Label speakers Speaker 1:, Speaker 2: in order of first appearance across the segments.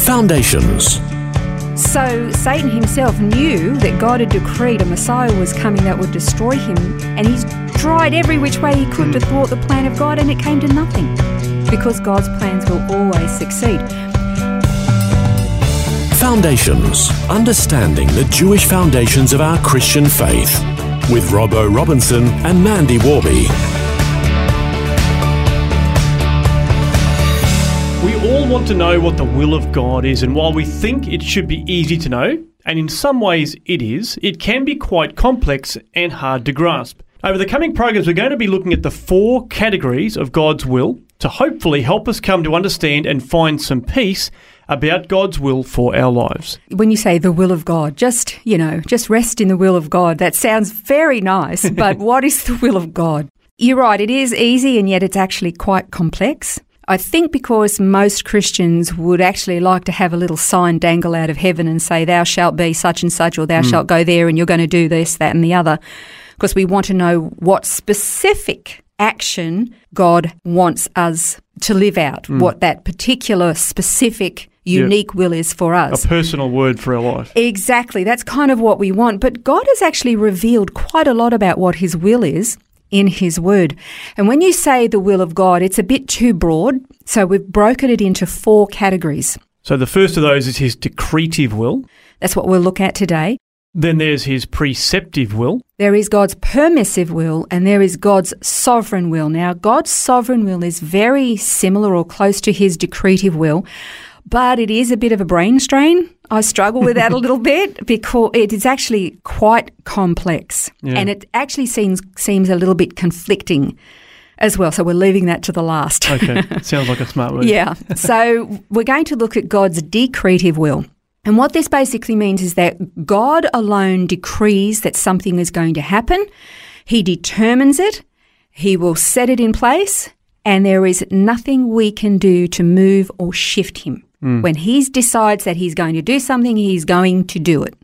Speaker 1: Foundations.
Speaker 2: So Satan himself knew that God had decreed a Messiah was coming that would destroy him, and he's tried every which way he could to thwart the plan of God, and it came to nothing. Because God's plans will always succeed.
Speaker 1: Foundations. Understanding the Jewish foundations of our Christian faith. With Robbo Robinson and Mandy Warby.
Speaker 3: We all want to know what the will of God is, and while we think it should be easy to know, and in some ways it is, it can be quite complex and hard to grasp. Over the coming programs, we're going to be looking at the four categories of God's will to hopefully help us come to understand and find some peace about God's will for our lives.
Speaker 2: When you say the will of God, just, you know, just rest in the will of God. That sounds very nice, but what is the will of God? You're right, it is easy and yet it's actually quite complex. I think because most Christians would actually like to have a little sign dangle out of heaven and say, Thou shalt be such and such, or Thou hmm. shalt go there and you're going to do this, that, and the other. Because we want to know what specific action God wants us to live out, hmm. what that particular specific, unique will is for us.
Speaker 3: A personal word for our life.
Speaker 2: Exactly. That's kind of what we want. But God has actually revealed quite a lot about what His will is in His Word. And when you say the will of God, it's a bit too broad. So we've broken it into four categories.
Speaker 3: So the first of those is his decretive will.
Speaker 2: That's what we'll look at today.
Speaker 3: Then there's his preceptive will.
Speaker 2: There is God's permissive will and there is God's sovereign will. Now, God's sovereign will is very similar or close to his decretive will, but it is a bit of a brain strain. I struggle with that a little bit because it is actually quite complex
Speaker 3: Yeah.
Speaker 2: and it actually seems seems a little bit conflicting as well. So we're leaving that to the last.
Speaker 3: Okay, sounds like a smart word.
Speaker 2: Yeah. So we're going to look at God's decretive will. And what this basically means is that God alone decrees that something is going to happen. He determines it. He will set it in place. And there is nothing we can do to move or shift him. Mm. When he decides that he's going to do something, he's going to do it.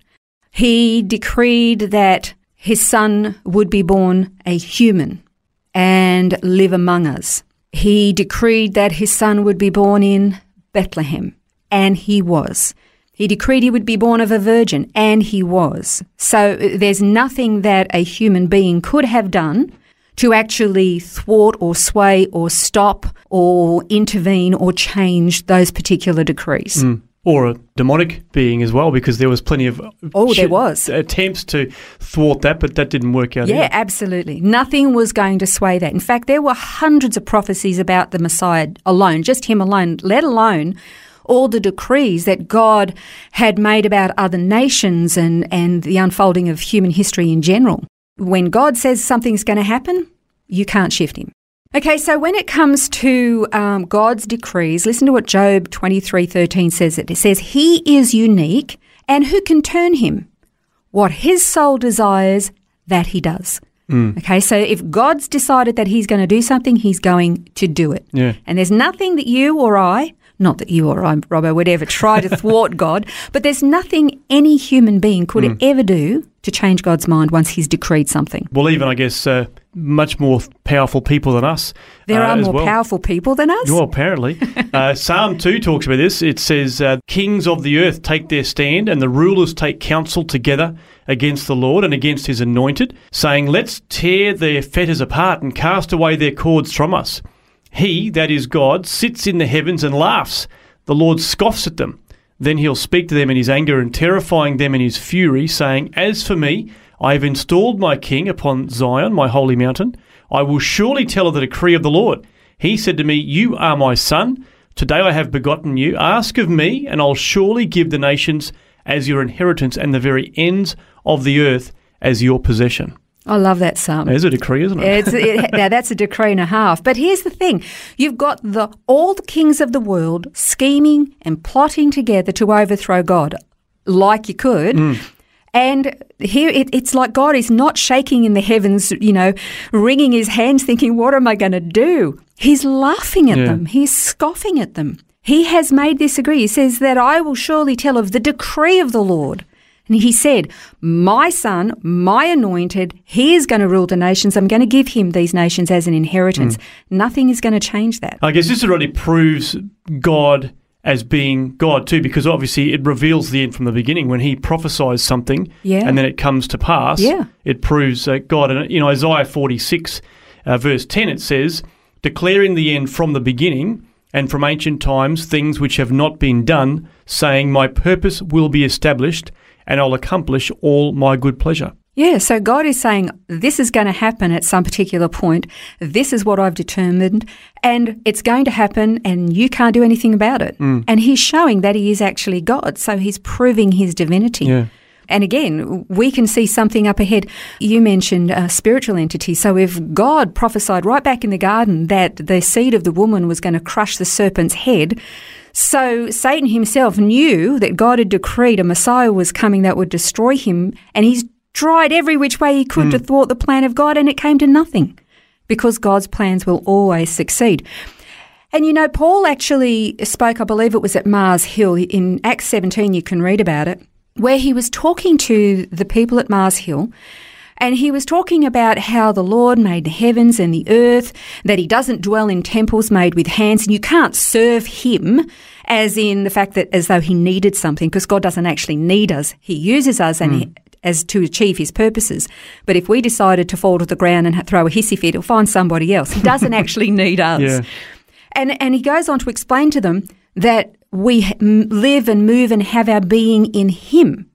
Speaker 2: He decreed that his son would be born a human and live among us. He decreed that his son would be born in Bethlehem, and he was. He decreed he would be born of a virgin, and he was. So there's nothing that a human being could have done to actually thwart or sway or stop or intervene or change those particular decrees. Mm.
Speaker 3: Or a demonic being as well, because there was plenty of
Speaker 2: Oh, there was.
Speaker 3: attempts to thwart that, but that didn't work out.
Speaker 2: Yeah,
Speaker 3: either.
Speaker 2: absolutely. Nothing was going to sway that. In fact, there were hundreds of prophecies about the Messiah alone, just him alone, let alone all the decrees that God had made about other nations and, and the unfolding of human history in general. When God says something's going to happen, you can't shift him. Okay, so when it comes to um, God's decrees, listen to what Job twenty three thirteen says. It says, He is unique, and who can turn him? What his soul desires, that he does. Okay, so if God's decided that he's going to do something, he's going to do it.
Speaker 3: Yeah.
Speaker 2: And there's nothing that you or I, not that you or I, Robbo, would ever try to thwart God, but there's nothing any human being could ever do to change God's mind once he's decreed something.
Speaker 3: Well, even I guess uh, much more powerful people than us.
Speaker 2: There
Speaker 3: uh,
Speaker 2: are more
Speaker 3: well.
Speaker 2: powerful people than us.
Speaker 3: Well, apparently. uh, Psalm 2 talks about this. It says, uh, Kings of the earth take their stand, and the rulers take counsel together against the Lord and against his anointed, saying, Let's tear their fetters apart and cast away their cords from us. He, that is God, sits in the heavens and laughs. The Lord scoffs at them. Then he'll speak to them in his anger and terrifying them in his fury, saying, As for me, I have installed my king upon Zion, my holy mountain. I will surely tell of the decree of the Lord. He said to me, You are my son. Today I have begotten you. Ask of me, and I'll surely give the nations as your inheritance and the very ends of the earth as your possession.
Speaker 2: I love that psalm.
Speaker 3: There's a decree, isn't it?
Speaker 2: It's, it, now that's a decree and a half. But here's the thing: you've got the all the kings of the world scheming and plotting together to overthrow God, like you could. Mm. And here it, it's like God is not shaking in the heavens, you know, wringing his hands, thinking, "What am I going to do?" He's laughing at
Speaker 3: Yeah.
Speaker 2: them. He's scoffing at them. He has made this agree. He says that I will surely tell of the decree of the Lord. And he said, My son, my anointed, he is going to rule the nations. I'm going to give him these nations as an inheritance. Hmm. Nothing is going to change that.
Speaker 3: I guess this already proves God as being God too, because obviously it reveals the end from the beginning. When He prophesies something,
Speaker 2: Yeah.
Speaker 3: and then it comes to pass,
Speaker 2: Yeah.
Speaker 3: it proves uh, God. And in Isaiah forty-six, uh, verse ten, it says, "Declaring the end from the beginning." And from ancient times, things which have not been done, saying, My purpose will be established, and I'll accomplish all my good pleasure.
Speaker 2: Yeah, so God is saying, This is going to happen at some particular point. This is what I've determined, and it's going to happen, and you can't do anything about it. Mm. And He's showing that He is actually God, so He's proving His divinity.
Speaker 3: Yeah.
Speaker 2: And again, we can see something up ahead. You mentioned a spiritual entity. So if God prophesied right back in the garden that the seed of the woman was going to crush the serpent's head, so Satan himself knew that God had decreed a Messiah was coming that would destroy him, and he's tried every which way he could to hmm. thwart the plan of God, and it came to nothing because God's plans will always succeed. And you know, Paul actually spoke, I believe it was at Mars Hill. In Acts 17, you can read about it, where he was talking to the people at Mars Hill. And he was talking about how the Lord made the heavens and the earth, that he doesn't dwell in temples made with hands, and you can't serve him as in the fact that as though he needed something, because God doesn't actually need us. He uses us and hmm. he, as to achieve his purposes. But if we decided to fall to the ground and throw a hissy fit, he'll find somebody else. He doesn't actually need us.
Speaker 3: Yeah.
Speaker 2: And, and he goes on to explain to them that we live and move and have our being in him.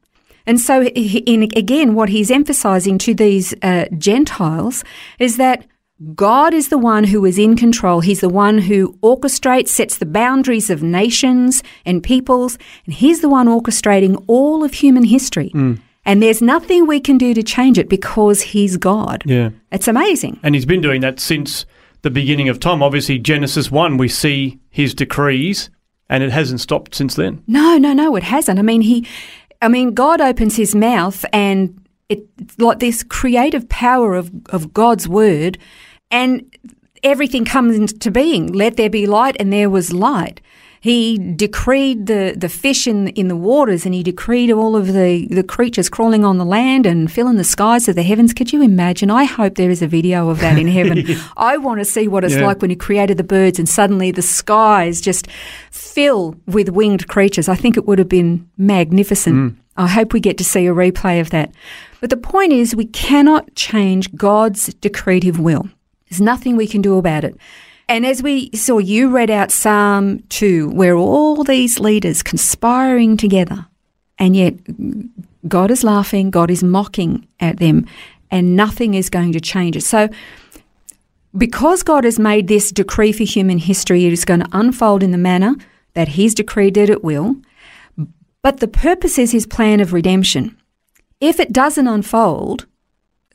Speaker 2: And so, in, again, what he's emphasizing to these uh, Gentiles is that God is the one who is in control. He's the one who orchestrates, sets the boundaries of nations and peoples, and he's the one orchestrating all of human history. And there's nothing we can do to change it because he's God.
Speaker 3: Yeah.
Speaker 2: It's amazing.
Speaker 3: And he's been doing that since the beginning of time. Obviously, Genesis 1, we see his decrees, and it hasn't stopped since then.
Speaker 2: No, no, no, it hasn't. I mean, he, I mean, God opens his mouth and it, it's like this creative power of, of God's word and everything comes into being. Let there be light and there was light. He decreed the, the fish in, in the waters and he decreed all of the, the creatures crawling on the land and filling the skies of the heavens. Could you imagine? I hope there is a video of that in heaven. I want to see what it's
Speaker 3: Yeah.
Speaker 2: like when he created the birds and suddenly the skies just fill with winged creatures. I think it would have been magnificent. Mm. I hope we get to see a replay of that. But the point is, we cannot change God's decretive will. There's nothing we can do about it. And as we saw, you read out Psalm 2, where all these leaders conspiring together, and yet God is laughing, God is mocking at them, and nothing is going to change it. So, because God has made this decree for human history, it is going to unfold in the manner that He's decreed that it will. But the purpose is His plan of redemption. If it doesn't unfold,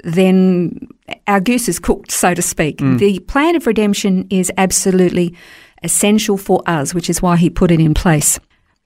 Speaker 2: then our goose is cooked, so to speak. Mm. The plan of redemption is absolutely essential for us, which is why He put it in place.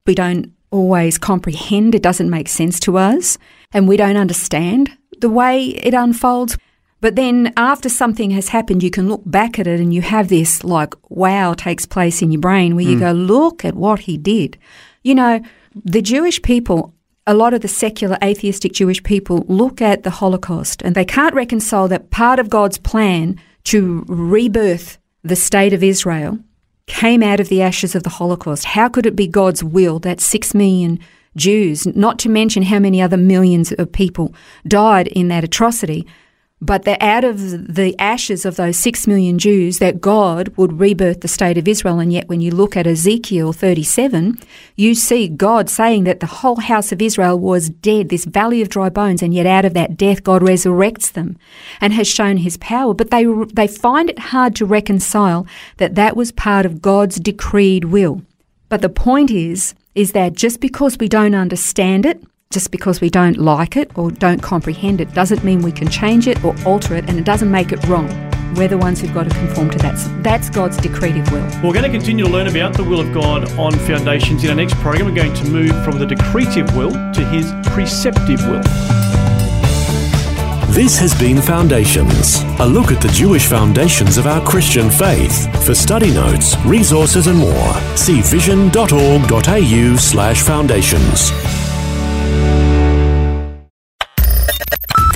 Speaker 2: We don't always comprehend, it doesn't make sense to us, and we don't understand the way it unfolds. But then after something has happened, you can look back at it and you have this like wow takes place in your brain where you mm. go, look at what he did. You know, the Jewish people, a lot of the secular atheistic Jewish people look at the Holocaust and they can't reconcile that part of God's plan to rebirth the state of Israel came out of the ashes of the Holocaust. How could it be God's will that six million Jews, not to mention how many other millions of people died in that atrocity, but that out of the ashes of those six million Jews, that God would rebirth the state of Israel. And yet, when you look at Ezekiel 37, you see God saying that the whole house of Israel was dead, this valley of dry bones, and yet out of that death, God resurrects them and has shown his power. But they, they find it hard to reconcile that that was part of God's decreed will. But the point is, is that just because we don't understand it, Just because we don't like it or don't comprehend it doesn't mean we can change it or alter it, and it doesn't make it wrong. We're the ones who've got to conform to that. So that's God's decretive will.
Speaker 3: We're going to continue to learn about the will of God on Foundations in our next program. We're going to move from the decretive will to his preceptive will.
Speaker 1: This has been Foundations, a look at the Jewish foundations of our Christian faith. For study notes, resources, and more, see vision.org.au slash foundations.